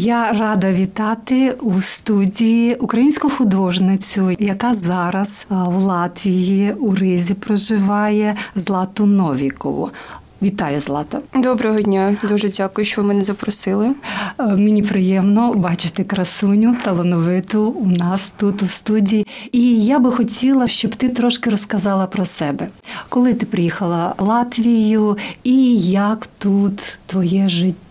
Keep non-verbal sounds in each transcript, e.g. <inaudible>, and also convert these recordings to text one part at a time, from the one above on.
Я рада вітати у студії українську художницю, яка зараз в Латвії у Ризі проживає Злату Новікову. Вітаю, Злата. Доброго дня, дуже дякую, що ви мене запросили. Мені приємно бачити красуню талановиту у нас тут у студії. І я би хотіла, щоб ти трошки розказала про себе, коли ти приїхала в Латвію і як тут твоє життя.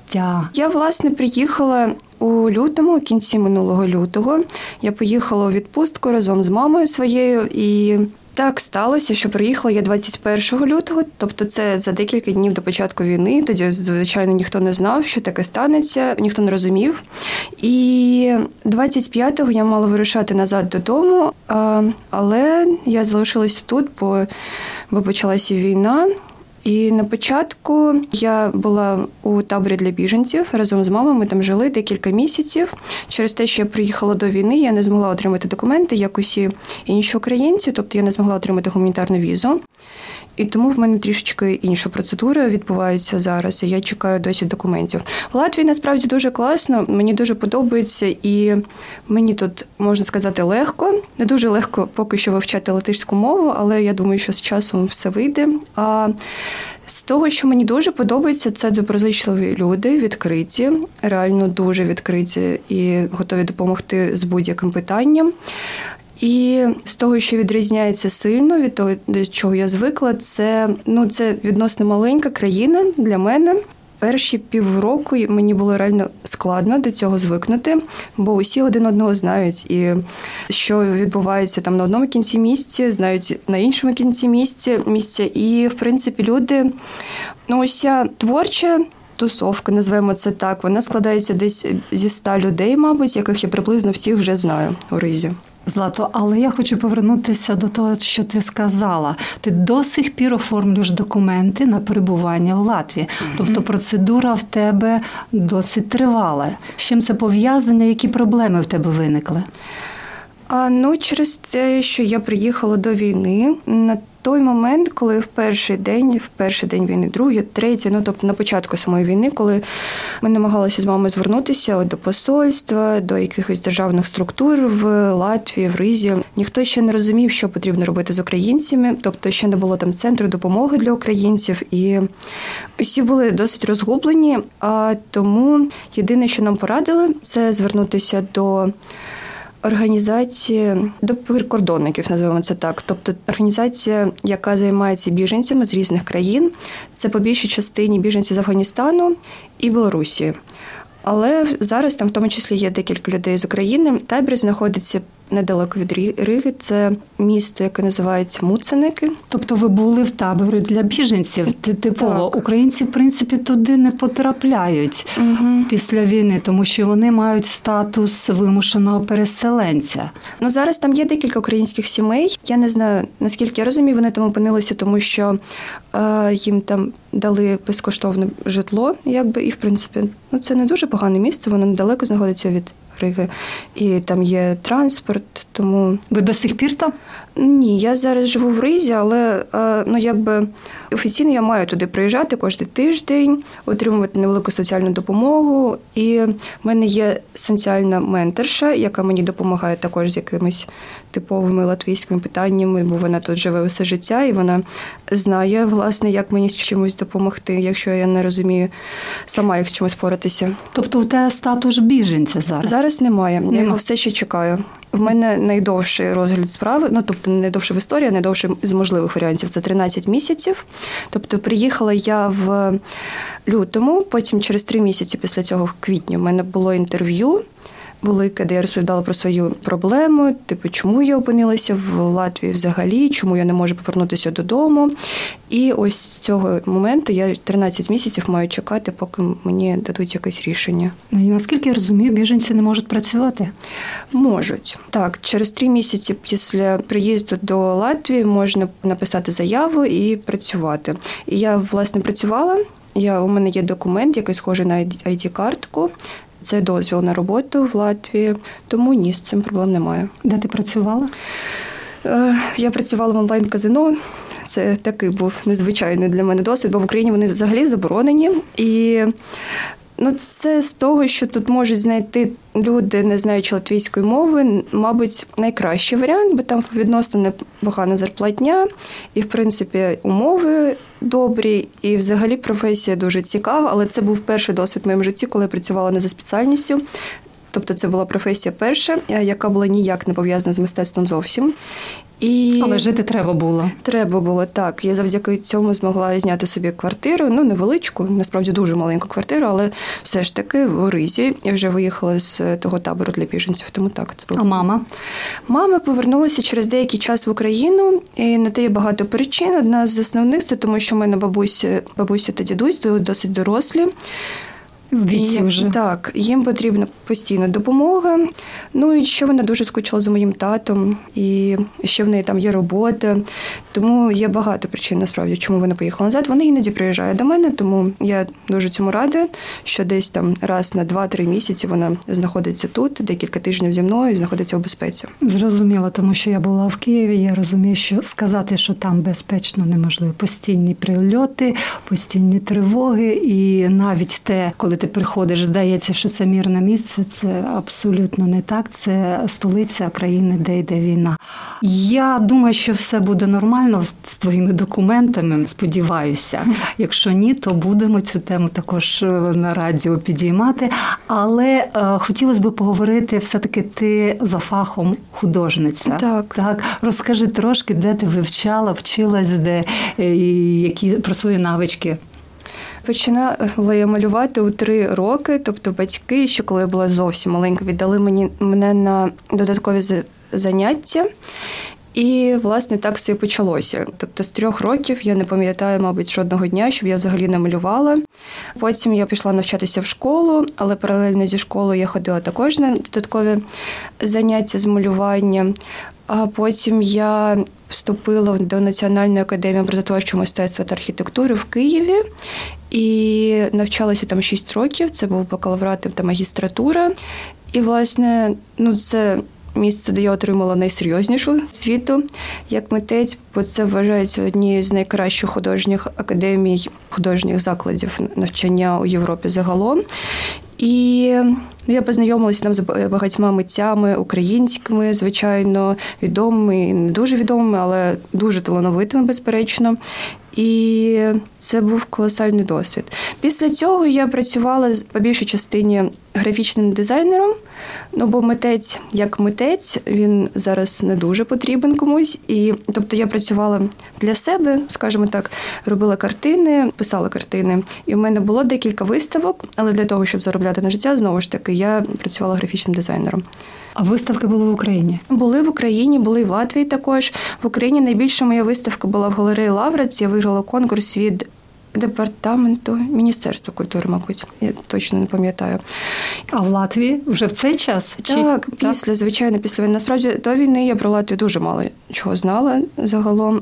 Я власне приїхала у лютому, кінці минулого лютого. Я поїхала у відпустку разом з мамою своєю і. Так сталося, що приїхала я 21 лютого, тобто це за декілька днів до початку війни. Тоді, звичайно, ніхто не знав, що таке станеться, ніхто не розумів. І 25-го я мала вирушати назад додому, але я залишилася тут, бо, бо почалася війна. І на початку я була у таборі для біженців разом з мамою. Ми там жили декілька місяців. Через те, що я приїхала до війни, я не змогла отримати документи, як усі інші українці, тобто я не змогла отримати гуманітарну візу. І тому в мене трішечки інша процедура відбувається зараз. і Я чекаю досі документів. В Латвії насправді дуже класно, мені дуже подобається, і мені тут можна сказати легко. Не дуже легко поки що вивчати латишську мову, але я думаю, що з часом все вийде. А з того, що мені дуже подобається, це доброзичливі люди, відкриті, реально дуже відкриті і готові допомогти з будь-яким питанням. І з того, що відрізняється сильно від того, до чого я звикла, це ну це відносно маленька країна для мене. Перші півроку мені було реально складно до цього звикнути, бо усі один одного знають, і що відбувається там на одному кінці місця, знають на іншому кінці місця місця. І в принципі люди, ну уся творча. Тусовка, назвемо це так. Вона складається десь зі ста людей, мабуть, яких я приблизно всіх вже знаю у ризі. Злато, але я хочу повернутися до того, що ти сказала. Ти до сих пір оформлюєш документи на перебування в Латвії. Тобто процедура в тебе досить тривала. З чим це пов'язане? Які проблеми в тебе виникли? А ну через те, що я приїхала до війни на той момент, коли в перший день, в перший день війни, другий, третій, ну тобто на початку самої війни, коли ми намагалися з мамою звернутися до посольства, до якихось державних структур в Латвії, в Ризі, ніхто ще не розумів, що потрібно робити з українцями, тобто ще не було там центру допомоги для українців, і всі були досить розгублені. А тому єдине, що нам порадили, це звернутися до організації до прикордонників, називаємо це так. Тобто організація, яка займається біженцями з різних країн, це по більшій частині біженці з Афганістану і Білорусі. Але зараз там в тому числі є декілька людей з України. Табір знаходиться недалеко від Риги. Це місто, яке називається Муценики. Тобто ви були в таборі для біженців. Типово українці, в принципі, туди не потрапляють угу. після війни, тому що вони мають статус вимушеного переселенця. Ну зараз там є декілька українських сімей. Я не знаю наскільки я розумію, вони там опинилися, тому що е, їм там дали безкоштовне житло, якби і в принципі, ну це не дуже погане місце. Воно недалеко знаходиться від Риги, і там є транспорт. Тому ви до сих пір там? Ні, я зараз живу в Ризі, але е, ну якби офіційно я маю туди приїжджати кожен тиждень, отримувати невелику соціальну допомогу. І в мене є соціальна менторша, яка мені допомагає також з якимись типовими латвійськими питаннями, бо вона тут живе усе життя, і вона знає, власне, як мені з чимось допомогти, якщо я не розумію сама, як з чимось поратися. Тобто, у тебе статус біженця зараз? Зараз немає. Я його все ще чекаю. В мене найдовший розгляд справи, ну тобто найдовше в історії, а найдовший з можливих варіантів це 13 місяців. Тобто приїхала я в лютому, потім через три місяці після цього, в квітні, в мене було інтерв'ю. Велике, де я розповідала про свою проблему, типу, чому я опинилася в Латвії взагалі, чому я не можу повернутися додому. І ось з цього моменту я 13 місяців маю чекати, поки мені дадуть якесь рішення. Ну, І наскільки я розумію, біженці не можуть працювати. Можуть так, через три місяці після приїзду до Латвії можна написати заяву і працювати. І я власне працювала. Я у мене є документ, який схожий на id картку Це дозвіл на роботу в Латвії, тому ні, з цим проблем немає. Де ти працювала? Е, Я працювала в онлайн-казино. Це такий був незвичайний для мене досвід, бо в Україні вони взагалі заборонені. І ну, це з того, що тут можуть знайти люди, не знаючи латвійської мови, мабуть, найкращий варіант, бо там відносно непогана зарплатня, і, в принципі, умови добрі, і взагалі професія дуже цікава. Але це був перший досвід в моєму житті, коли я працювала не за спеціальністю. Тобто це була професія перша, яка була ніяк не пов'язана з мистецтвом зовсім. І Але жити треба було. Треба було так. Я завдяки цьому змогла зняти собі квартиру, ну невеличку, насправді дуже маленьку квартиру, але все ж таки в Оризі. Я вже виїхала з того табору для біженців. Тому так це було. А мама? Мама повернулася через деякий час в Україну, і на те є багато причин. Одна з основних це тому, що в мене бабуся, бабуся та дідусь досить дорослі. В віці І, вже. Так, їм потрібна постійна допомога. Ну і ще вона дуже скучила за моїм татом, і ще в неї там є робота. Тому є багато причин, насправді, чому вона поїхала назад. Вона іноді приїжджає до мене, тому я дуже цьому рада, що десь там раз на 2-3 місяці вона знаходиться тут, декілька тижнів зі мною і знаходиться у безпеці. Зрозуміло, тому що я була в Києві. Я розумію, що сказати, що там безпечно неможливо. Постійні прильоти, постійні тривоги, і навіть те, коли ти приходиш, здається, що це мірне місце. Це абсолютно не так. Це столиця країни, де йде війна. Я думаю, що все буде нормально з твоїми документами. Сподіваюся. Якщо ні, то будемо цю тему також е, на радіо підіймати. Але е, хотілося б поговорити, все-таки ти за фахом художниця. Так. так. Розкажи трошки, де ти вивчала, вчилась, де е, і які про свої навички. Починала я малювати у три роки, тобто батьки, ще коли я була зовсім маленька, віддали мені мене на додаткові заняття. І, власне, так все і почалося. Тобто з трьох років я не пам'ятаю, мабуть, жодного дня, щоб я взагалі не малювала. Потім я пішла навчатися в школу, але паралельно зі школою я ходила також на додаткові заняття з малювання. А потім я вступила до Національної академії образотворчого мистецтва та архітектури в Києві і навчалася там 6 років. Це був бакалаврат та магістратура. І, власне, ну це місце, де я отримала найсерйознішу світу як митець, бо це вважається однією з найкращих художніх академій, художніх закладів навчання у Європі загалом. І ну, я познайомилася там з багатьма митцями українськими, звичайно, відомими і не дуже відомими, але дуже талановитими, безперечно. І це був колосальний досвід. Після цього я працювала по більшій частині графічним дизайнером. Ну, бо митець, як митець, він зараз не дуже потрібен комусь. І тобто я працювала для себе, скажімо так, робила картини, писала картини. І в мене було декілька виставок, але для того, щоб заробляти на життя, знову ж таки, я працювала графічним дизайнером. А виставки були в Україні? Були в Україні, були в Латвії також. В Україні найбільша моя виставка була в галереї Лаврець. Я виграла конкурс від департаменту Міністерства культури, мабуть. Я точно не пам'ятаю. А в Латвії вже в цей час? Чи... Так, після, звичайно, після війни. Насправді до війни я про Латвію дуже мало чого знала загалом.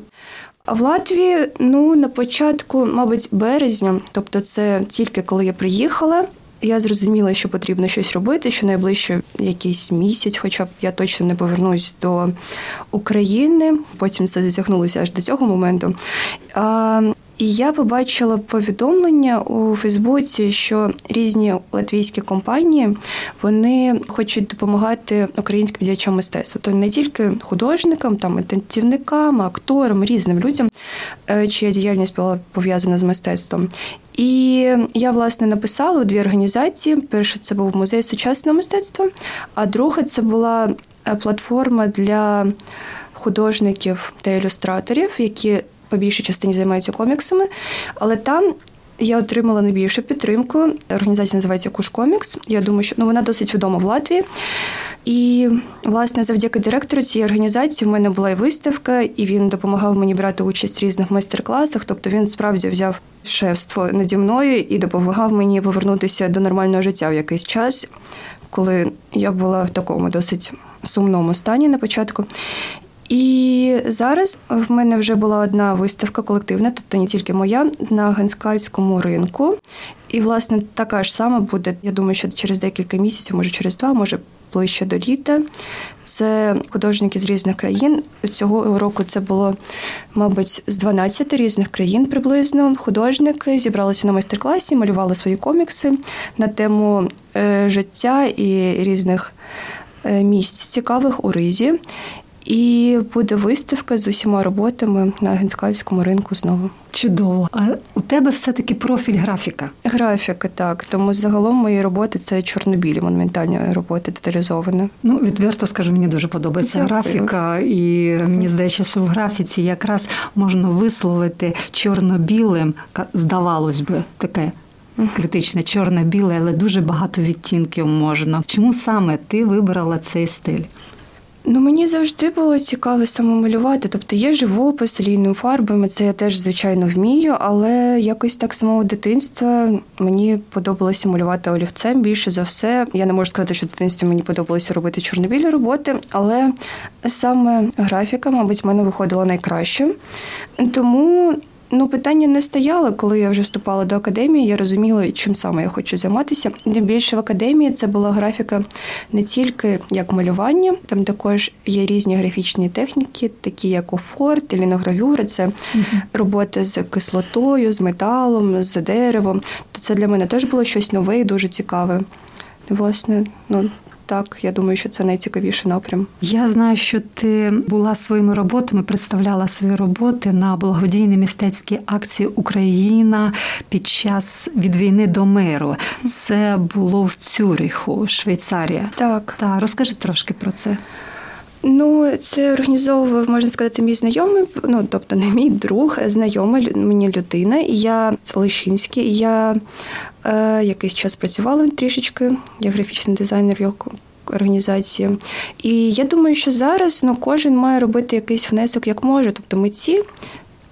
А в Латвії, ну, на початку, мабуть, березня, тобто це тільки коли я приїхала. Я зрозуміла, що потрібно щось робити, що найближче якийсь місяць, хоча б я точно не повернусь до України. Потім це затягнулося аж до цього моменту. А, І я побачила повідомлення у Фейсбуці, що різні латвійські компанії вони хочуть допомагати українським діячам мистецтва, то не тільки художникам, там і танцівникам, акторам, різним людям, е, чия діяльність була пов'язана з мистецтвом. І я власне написала дві організації. Перше це був музей сучасного мистецтва, а друге це була е, платформа для художників та ілюстраторів, які по більшій частині займаються коміксами. Але там я отримала найбільшу підтримку. Організація називається Куш Комікс. Я думаю, що ну, вона досить відома в Латвії. І, власне, завдяки директору цієї організації в мене була і виставка, і він допомагав мені брати участь в різних майстер-класах. Тобто він справді взяв шефство наді мною і допомагав мені повернутися до нормального життя в якийсь час, коли я була в такому досить сумному стані на початку. І зараз в мене вже була одна виставка колективна, тобто не тільки моя, на Ганскальському ринку. І, власне, така ж сама буде. Я думаю, що через декілька місяців, може через два, може ближче до літа. Це художники з різних країн. Цього року це було, мабуть, з 12 різних країн приблизно. Художники зібралися на майстер-класі, малювали свої комікси на тему е, життя і різних е, місць цікавих у Ризі. І буде виставка з усіма роботами на генскальському ринку знову. Чудово. А у тебе все-таки профіль графіка? Графіка, так. Тому загалом мої роботи це чорнобілі, монументальні роботи деталізовані. Ну, відверто скажу, мені дуже подобається Дякую. графіка, і мені здається, що в графіці якраз можна висловити чорно-білим, здавалось би, таке. Критичне чорно-біле, але дуже багато відтінків можна. Чому саме ти вибрала цей стиль? Ну, мені завжди було цікаво саме малювати. Тобто є живопис лійною фарбами, це я теж, звичайно, вмію, але якось так самого дитинства мені подобалося малювати олівцем більше за все. Я не можу сказати, що в дитинстві мені подобалося робити чорнобілі роботи, але саме графіка, мабуть, в мене виходила найкраще. Тому. Ну, питання не стояло, коли я вже вступала до академії. Я розуміла, чим саме я хочу займатися. Тим більше в академії це була графіка не тільки як малювання, там також є різні графічні техніки, такі як офорт, ліногравюра, це роботи з кислотою, з металом, з деревом. То це для мене теж було щось нове і дуже цікаве. Власне, ну так, я думаю, що це найцікавіший напрям. Я знаю, що ти була своїми роботами, представляла свої роботи на благодійній мистецькій акції Україна під час від війни до миру. Це було в Цюриху, Швейцарія. Так. Та розкажи трошки про це. Ну, це організовував, можна сказати, мій знайомий, ну тобто не мій друг, а знайома мені людина. І я це Лещинський, і я е, якийсь час працювала трішечки, я графічний дизайнер його організації. І я думаю, що зараз ну, кожен має робити якийсь внесок як може. Тобто митці.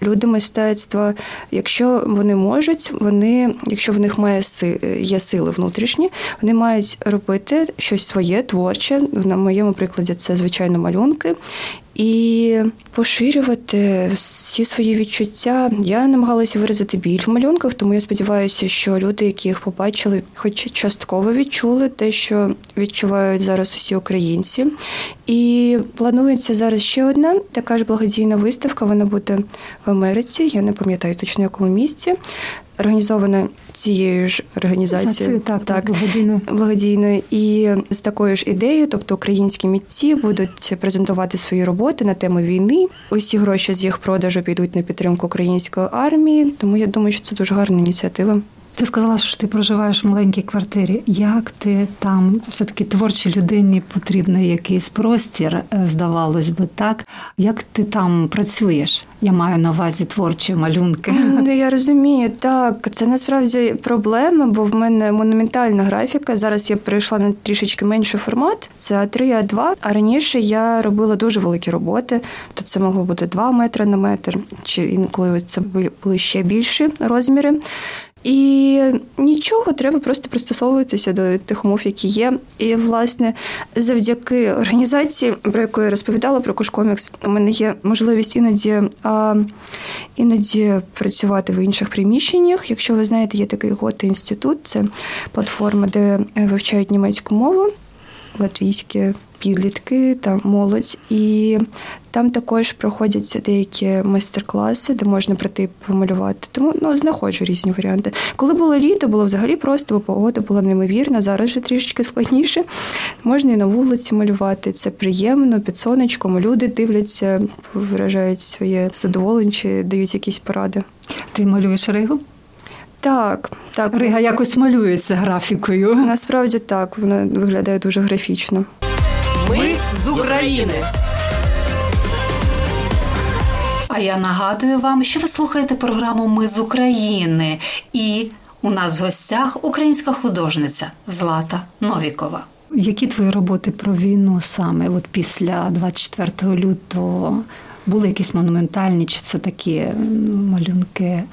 Люди мистецтва, якщо вони можуть, вони, якщо в них має си, є сили внутрішні, вони мають робити щось своє, творче. На моєму прикладі це звичайно малюнки. І поширювати всі свої відчуття. Я намагалася виразити біль в малюнках, тому я сподіваюся, що люди, які їх побачили, хоч частково відчули те, що відчувають зараз усі українці. І планується зараз ще одна така ж благодійна виставка. Вона буде в Америці. Я не пам'ятаю точно якому місці. Організована цією ж організацією. Так, так, благодійно. <laughs> благодійною і з такою ж ідеєю, тобто українські митці будуть презентувати свої роботи на тему війни. Усі гроші з їх продажу підуть на підтримку української армії. Тому я думаю, що це дуже гарна ініціатива. Ти сказала, що ти проживаєш в маленькій квартирі. Як ти там все-таки творчій людині потрібний якийсь простір, е, здавалось би, так? Як ти там працюєш? Я маю на увазі творчі малюнки. Ну, я розумію, так це насправді проблема, бо в мене монументальна графіка. Зараз я перейшла на трішечки менший формат. Це А3, А2. А раніше я робила дуже великі роботи. То це могло бути 2 метри на метр, чи інколи це були ще більші розміри. І нічого, треба просто пристосовуватися до тих умов, які є. І, власне, завдяки організації, про яку я розповідала про Кошкомікс, у мене є можливість іноді а, іноді працювати в інших приміщеннях. Якщо ви знаєте, є такий готи інститут, це платформа, де вивчають німецьку мову. Латвійські підлітки та молодь, і там також проходять деякі майстер-класи, де можна прийти помалювати. Тому ну знаходжу різні варіанти. Коли було літо, було взагалі просто, бо погода була неймовірна. Зараз вже трішечки складніше. Можна і на вулиці малювати. Це приємно, під сонечком. Люди дивляться, виражають своє задоволення чи дають якісь поради. Ти малюєш Ригу? Так, так. Рига якось малюється графікою. Насправді так, вона виглядає дуже графічно. Ми з України. А я нагадую вам, що ви слухаєте програму Ми з України. І у нас в гостях українська художниця Злата Новікова. Які твої роботи про війну саме от після 24 лютого були якісь монументальні, чи це такі малюнки,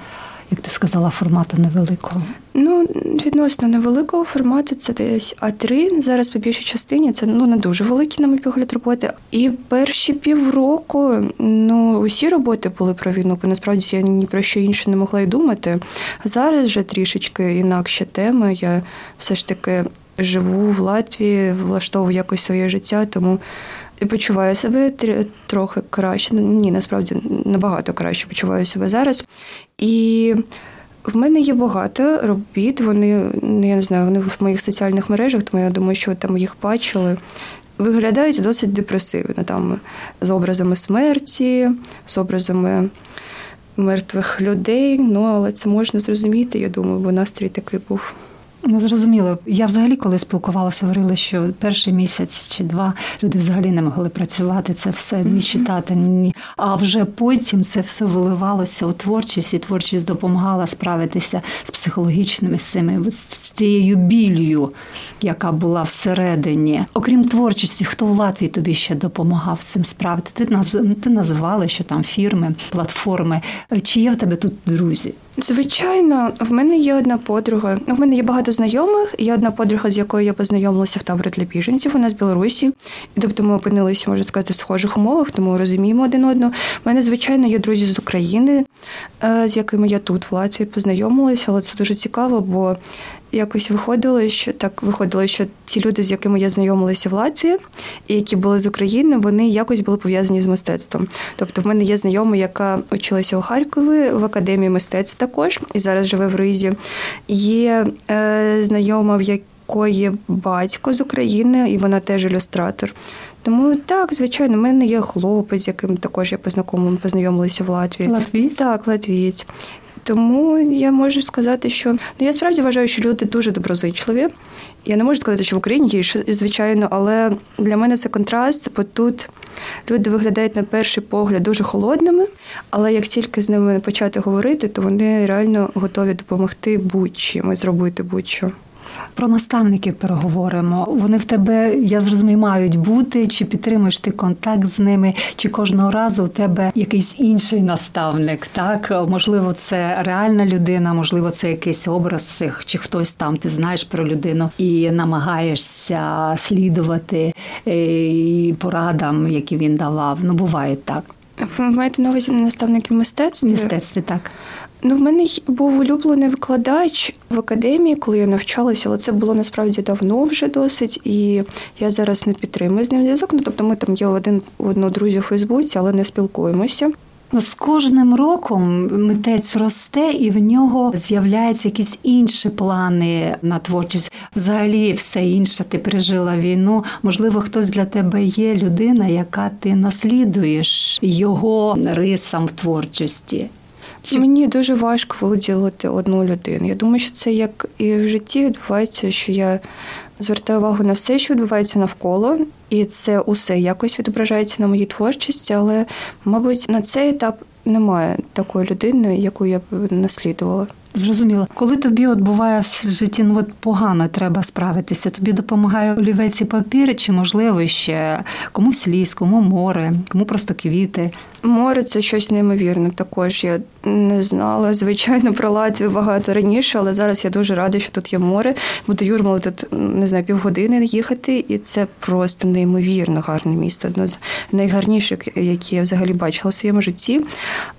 як ти сказала, формату невеликого? Ну, відносно невеликого формату, це десь А3. Зараз по більшій частині це ну не дуже великі, на мій погляд, роботи. І перші півроку ну усі роботи були про війну, бо насправді я ні про що інше не могла й думати. Зараз вже трішечки інакші теми. Я все ж таки живу в Латвії, влаштовую якось своє життя, тому. Почуваю себе трохи краще. Ні, насправді набагато краще почуваю себе зараз. І в мене є багато робіт. Вони ну, я не знаю, вони в моїх соціальних мережах, тому я думаю, що там їх бачили. Виглядають досить депресивно. Там з образами смерті, з образами мертвих людей. Ну але це можна зрозуміти. Я думаю, бо настрій такий був. Ну, зрозуміло. Я взагалі, коли спілкувалася, говорила, що перший місяць чи два люди взагалі не могли працювати. Це все ні читати, ні. А вже потім це все виливалося у творчість, і творчість допомагала справитися з психологічними з цими з цією біллю, яка була всередині. Окрім творчості, хто в Латвії тобі ще допомагав з цим справити? Ти наз... ти назвали, що там фірми, платформи. Чи є в тебе тут друзі? Звичайно, в мене є одна подруга. Ну, в мене є багато знайомих. Є одна подруга, з якою я познайомилася в таборі для біженців. Вона з Білорусі. І тобто ми опинилися, можна сказати, в схожих умовах, тому розуміємо один одного. У мене, звичайно, є друзі з України, е, з якими я тут в Латвії познайомилася, але це дуже цікаво, бо якось виходило, що так виходило, що ті люди, з якими я знайомилася в Латвії, і які були з України, вони якось були пов'язані з мистецтвом. Тобто, в мене є знайома, яка училася у Харкові в академії мистецтв також, і зараз живе в Ризі. Є е, знайома, в якої батько з України, і вона теж ілюстратор. Тому так, звичайно, в мене є хлопець, з яким також я познайомила, познайомилася в Латвії. Латвійсь? Так, латвієць. Тому я можу сказати, що ну я справді вважаю, що люди дуже доброзичливі. Я не можу сказати, що в Україні є, звичайно, але для мене це контраст, бо тут люди виглядають на перший погляд дуже холодними, але як тільки з ними почати говорити, то вони реально готові допомогти будь-чим і зробити будь-що. Про наставників переговоримо. Вони в тебе, я зрозумію, мають бути. Чи підтримуєш ти контакт з ними, чи кожного разу у тебе якийсь інший наставник? Так, можливо, це реальна людина, можливо, це якийсь образ, чи хтось там ти знаєш про людину і намагаєшся слідувати е, і порадам, які він давав. Ну, буває так. Ви маєте на увазі наставники В мистецтва? мистецтві так. Ну, в мене був улюблений викладач в академії, коли я навчалася, але це було насправді давно вже досить, і я зараз не підтримую з ним зв'язок. Ну, тобто ми там є один одного друзі у Фейсбуці, але не спілкуємося. З кожним роком митець росте, і в нього з'являються якісь інші плани на творчість. Взагалі, все інше ти пережила війну. Можливо, хтось для тебе є людина, яка ти наслідуєш його рисам в творчості. Чи- Мені дуже важко виділити одну людину. Я думаю, що це як і в житті відбувається, що я звертаю увагу на все, що відбувається навколо, і це усе якось відображається на моїй творчості, але, мабуть, на цей етап немає такої людини, яку я б наслідувала. Зрозуміло, коли тобі от буває в житті ну от погано треба справитися, тобі допомагає олівець і папір, чи можливо ще комусь ліс, кому море, кому просто квіти. Море це щось неймовірне. Також я не знала, звичайно, про Латвію багато раніше, але зараз я дуже рада, що тут є море. Бо до Юрмали тут не знаю, півгодини їхати, і це просто неймовірно гарне місто. Одне з найгарніших, які я взагалі бачила у своєму житті.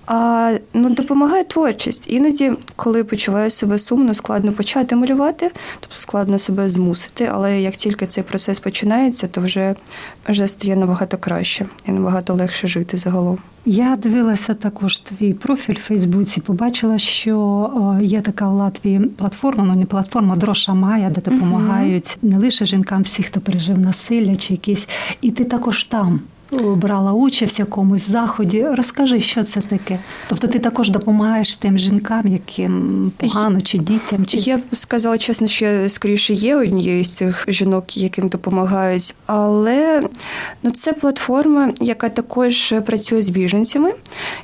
А ну допомагає творчість. Іноді, коли почуваю себе сумно, складно почати малювати, тобто складно себе змусити. Але як тільки цей процес починається, то вже, вже стає набагато краще і набагато легше жити загалом. Я дивилася також твій профіль в Фейсбуці. Побачила, що є така в Латвії платформа, ну не платформа Дроша Майя, де допомагають не лише жінкам, всіх, хто пережив насилля чи якісь, і ти також там брала участь в якомусь заході. Розкажи, що це таке. Тобто ти також допомагаєш тим жінкам, яким погано чи дітям? Чи я б сказала чесно, що я скоріше є однією з цих жінок, яким допомагають, але ну це платформа, яка також працює з біженцями.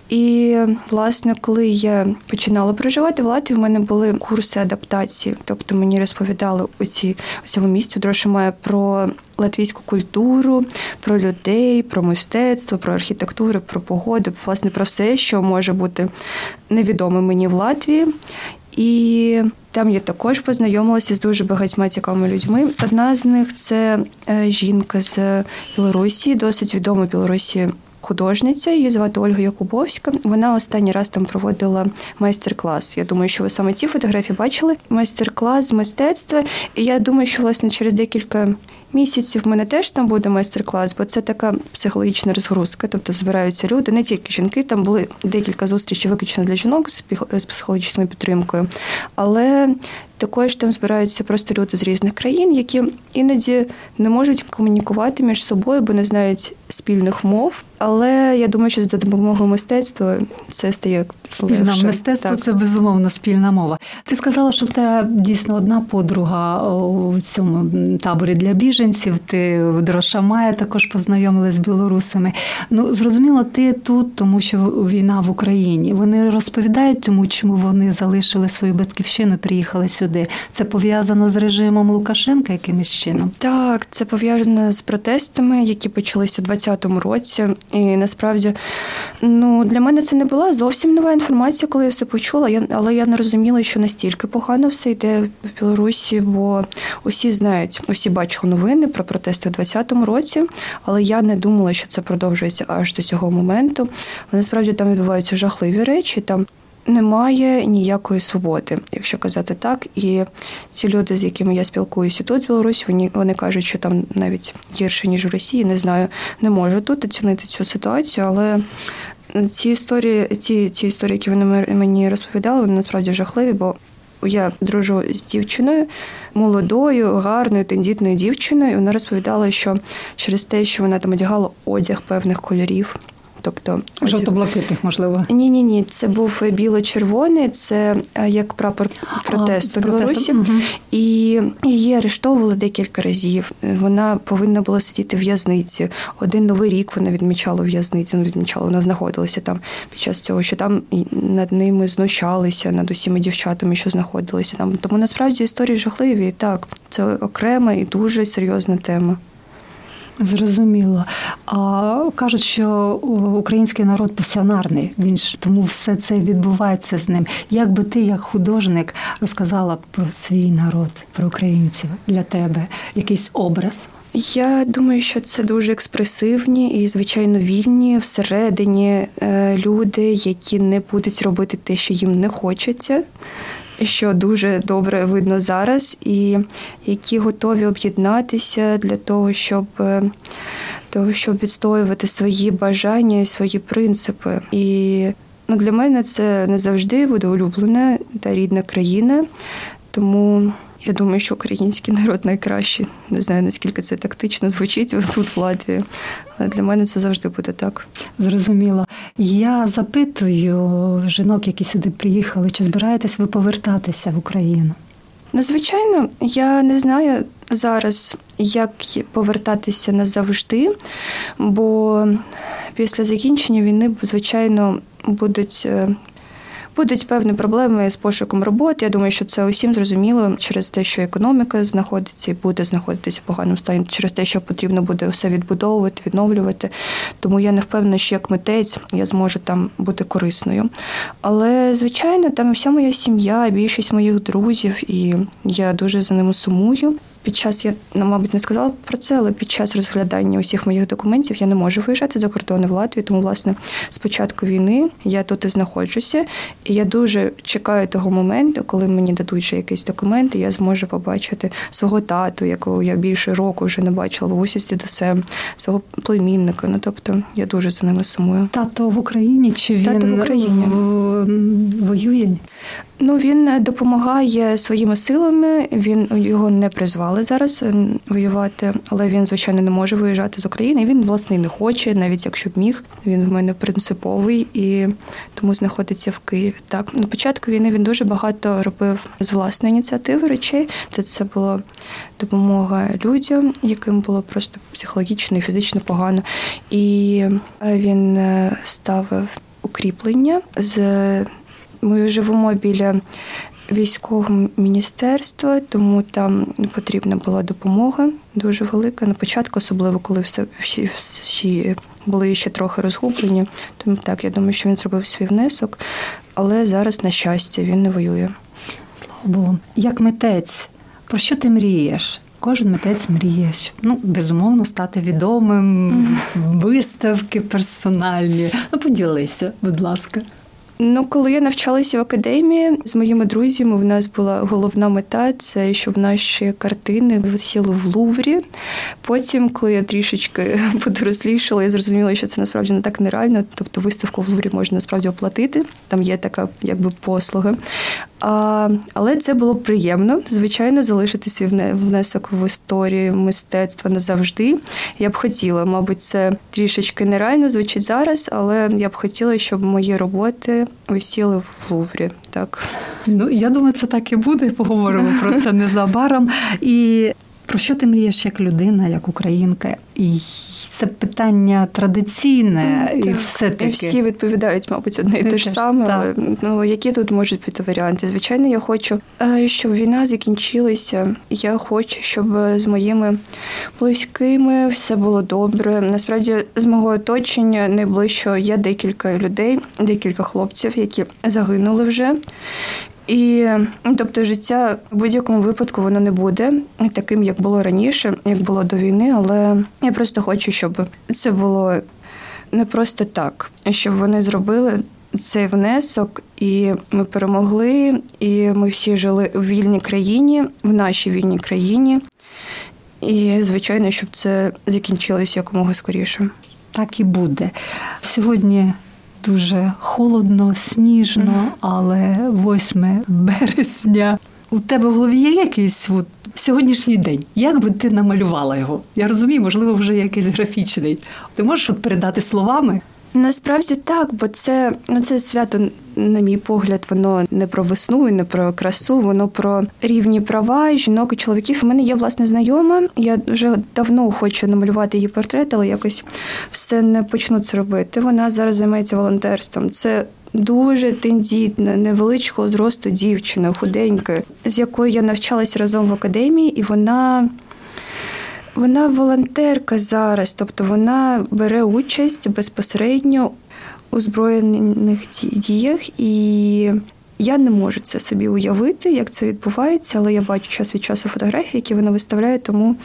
І власне, коли я починала проживати в Латвії, в мене були курси адаптації, тобто мені розповідали у цій цьому місці Дрошимає про латвійську культуру, про людей, про мистецтво, про архітектуру, про погоду, власне, про все, що може бути невідоме мені в Латвії. І там я також познайомилася з дуже багатьма цікавими людьми. Одна з них це е, жінка з Білорусі, досить відома в Білорусі художниця, її звати Ольга Якубовська. Вона останній раз там проводила майстер-клас. Я думаю, що ви саме ці фотографії бачили. Майстер-клас з мистецтва. І я думаю, що власне через декілька місяців в мене теж там буде майстер-клас, бо це така психологічна розгрузка. Тобто збираються люди, не тільки жінки. Там були декілька зустрічей виключно для жінок з психологічною підтримкою, але також там збираються просто люди з різних країн, які іноді не можуть комунікувати між собою, бо не знають спільних мов. Але я думаю, що за допомогою мистецтва це стає спільне мистецтво. Так. Це безумовно спільна мова. Ти сказала, що в тебе дійсно одна подруга у цьому таборі для біженців. Ти в Дрошамая також познайомилась з білорусами. Ну зрозуміло, ти тут, тому що війна в Україні. Вони розповідають тому, чому вони залишили свою батьківщину, приїхали сюди. Це пов'язано з режимом Лукашенка якимось чином. Так, це пов'язано з протестами, які почалися у 2020 році. І насправді, ну для мене це не була зовсім нова інформація, коли я все почула. Я але я не розуміла, що настільки погано все йде в Білорусі, бо усі знають, усі бачили новини про протести в 2020 році, але я не думала, що це продовжується аж до цього моменту. Але насправді там відбуваються жахливі речі. Там немає ніякої свободи, якщо казати так. І ці люди, з якими я спілкуюся тут в Білорусі, вони вони кажуть, що там навіть гірше ніж в Росії. Не знаю, не можу тут оцінити цю ситуацію, але. Ці історії, ці ці історії, які вони мені розповідали, вони насправді жахливі, бо я дружу з дівчиною молодою, гарною, тендітною дівчиною. Вона розповідала, що через те, що вона там одягала одяг певних кольорів. Тобто жовто-блакитних, можливо. Ні, ні, ні. Це був біло-червоний, це е, як прапор протесту а, Білорусі, угу. і її арештовували декілька разів. Вона повинна була сидіти в в'язниці. Один новий рік вона відмічала в'язниці. Ну, відмічала, вона знаходилася там під час цього, що там над ними знущалися, над усіма дівчатами, що знаходилися там. Тому насправді історії жахливі. Так, це окрема і дуже серйозна тема. Зрозуміло. А кажуть, що український народ пасіонарний, він ж тому все це відбувається з ним. Як би ти, як художник, розказала про свій народ, про українців для тебе якийсь образ? Я думаю, що це дуже експресивні і, звичайно, вільні всередині е, люди, які не будуть робити те, що їм не хочеться що дуже добре видно зараз, і які готові об'єднатися для того, щоб е, того, щоб відстоювати свої бажання і свої принципи. І ну, для мене це не завжди буде улюблена та рідна країна, тому. Я думаю, що український народ найкращий. Не знаю, наскільки це тактично звучить тут в Латвії, але для мене це завжди буде так. Зрозуміло. Я запитую жінок, які сюди приїхали, чи збираєтесь ви повертатися в Україну? Ну, звичайно, я не знаю зараз, як повертатися назавжди, бо після закінчення війни, звичайно, будуть е, Будуть певні проблеми з пошуком роботи. Я думаю, що це усім зрозуміло через те, що економіка знаходиться і буде знаходитися в поганому стані, через те, що потрібно буде все відбудовувати, відновлювати. Тому я не впевнена, що як митець я зможу там бути корисною. Але звичайно, там вся моя сім'я, більшість моїх друзів, і я дуже за ними сумую. Під час я ну, мабуть не сказала про це, але під час розглядання усіх моїх документів я не можу виїжджати за кордони в Латвію. Тому, власне, з початку війни я тут і знаходжуся, і я дуже чекаю того моменту, коли мені дадуть вже якийсь документ, і я зможу побачити свого тату, якого я більше року вже не бачила, бабусі до себе, свого племінника. Ну тобто я дуже за ними сумую. Тато в Україні чи він Тато в Україні. воює? Ну він допомагає своїми силами. Він його не призвали зараз воювати, але він звичайно не може виїжджати з України. Він власне не хоче, навіть якщо б міг. Він в мене принциповий і тому знаходиться в Києві. Так на початку війни він дуже багато робив з власної ініціативи речей. Це це була допомога людям, яким було просто психологічно і фізично погано. І е, він е, ставив укріплення з. Ми живемо біля військового міністерства, тому там потрібна була допомога дуже велика. На початку, особливо коли все всі, всі були ще трохи розгублені. Тому так, я думаю, що він зробив свій внесок, але зараз, на щастя, він не воює. Слава Богу, як митець, про що ти мрієш? Кожен митець мріє, щоб ну безумовно стати відомим, виставки персональні. Ну поділися, будь ласка. Ну, коли я навчалася в академії з моїми друзями, в нас була головна мета це щоб наші картини висіли в Луврі. Потім, коли я трішечки <laughs> подорослішала, я зрозуміла, що це насправді не так нереально. Тобто виставку в Луврі можна насправді оплатити. Там є така якби послуга. А, Але це було приємно, звичайно, залишити свій внесок в історію мистецтва назавжди. Я б хотіла, мабуть, це трішечки нереально звучить зараз, але я б хотіла, щоб мої роботи висіли в Луврі. Так ну я думаю, це так і буде. Поговоримо про це незабаром. І про що ти мрієш як людина, як українка? І це питання традиційне, так. і все таки всі відповідають, мабуть, одне і те ж саме. Але, ну які тут можуть бути варіанти? Звичайно, я хочу, е, щоб війна закінчилася. Я хочу, щоб з моїми близькими все було добре. Насправді, з мого оточення найближчого є декілька людей, декілька хлопців, які загинули вже. І ну, тобто життя в будь-якому випадку воно не буде таким, як було раніше, як було до війни. Але я просто хочу, щоб це було не просто так, щоб вони зробили цей внесок, і ми перемогли, і ми всі жили в вільній країні, в нашій вільній країні. І звичайно, щоб це закінчилось якомога скоріше. Так і буде сьогодні дуже холодно, сніжно, але 8 березня. У тебе в голові є якийсь от сьогоднішній день? Як би ти намалювала його? Я розумію, можливо, вже якийсь графічний. Ти можеш от передати словами? Насправді так, бо це ну це свято, на мій погляд, воно не про весну і не про красу, воно про рівні права жінок і чоловіків. У мене є власне знайома. Я вже давно хочу намалювати її портрет, але якось все не почну це робити. Вона зараз займається волонтерством. Це Дуже тендітна, невеличкого зросту дівчина, худенька, з якою я навчалась разом в академії, і вона вона волонтерка зараз, тобто вона бере участь безпосередньо у збройних діях, і я не можу це собі уявити, як це відбувається, але я бачу час від часу фотографії, які вона виставляє, тому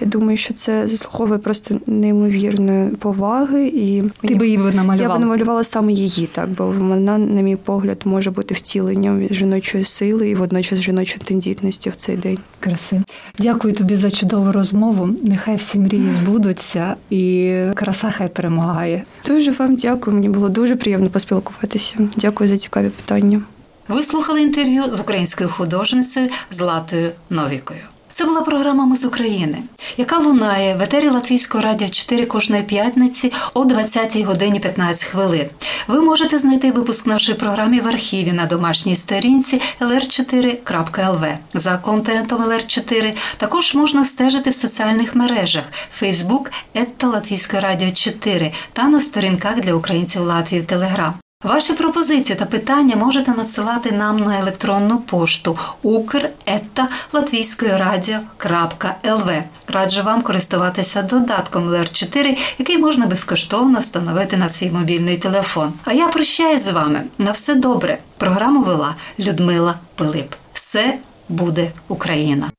я думаю, що це заслуговує просто неймовірної поваги. І ти би її намалювала? Я б намалювала саме її, так бо вона, на мій погляд, може бути втіленням жіночої сили і водночас жіночої тендітності в цей день. Краси. Дякую тобі за чудову розмову. Нехай всі мрії збудуться, і краса хай перемагає. Дуже вам дякую. Мені було дуже приємно поспілкуватися. Дякую за цікаві питання. Ви слухали інтерв'ю з українською художницею Златою Новікою. Це була програма Ми з України, яка лунає в етері Латвійського радіо 4 кожної п'ятниці о 20 годині 15 хвилин. Ви можете знайти випуск нашої програми в архіві на домашній сторінці lr4.lv. За контентом LR4 також можна стежити в соціальних мережах Facebook, Етта Латвійське радіо 4 та на сторінках для українців Латвії в Телеграм. Ваші пропозиції та питання можете надсилати нам на електронну пошту ukr.латвійськоюрадіо.лв. Раджу вам користуватися додатком ЛР4, який можна безкоштовно встановити на свій мобільний телефон. А я прощаюсь з вами. На все добре. Програму вела Людмила Пилип. Все буде Україна.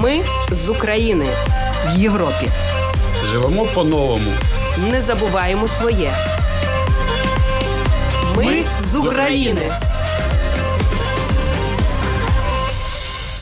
Ми з України в Європі. Живемо по-новому. Не забуваємо своє. Ми з України.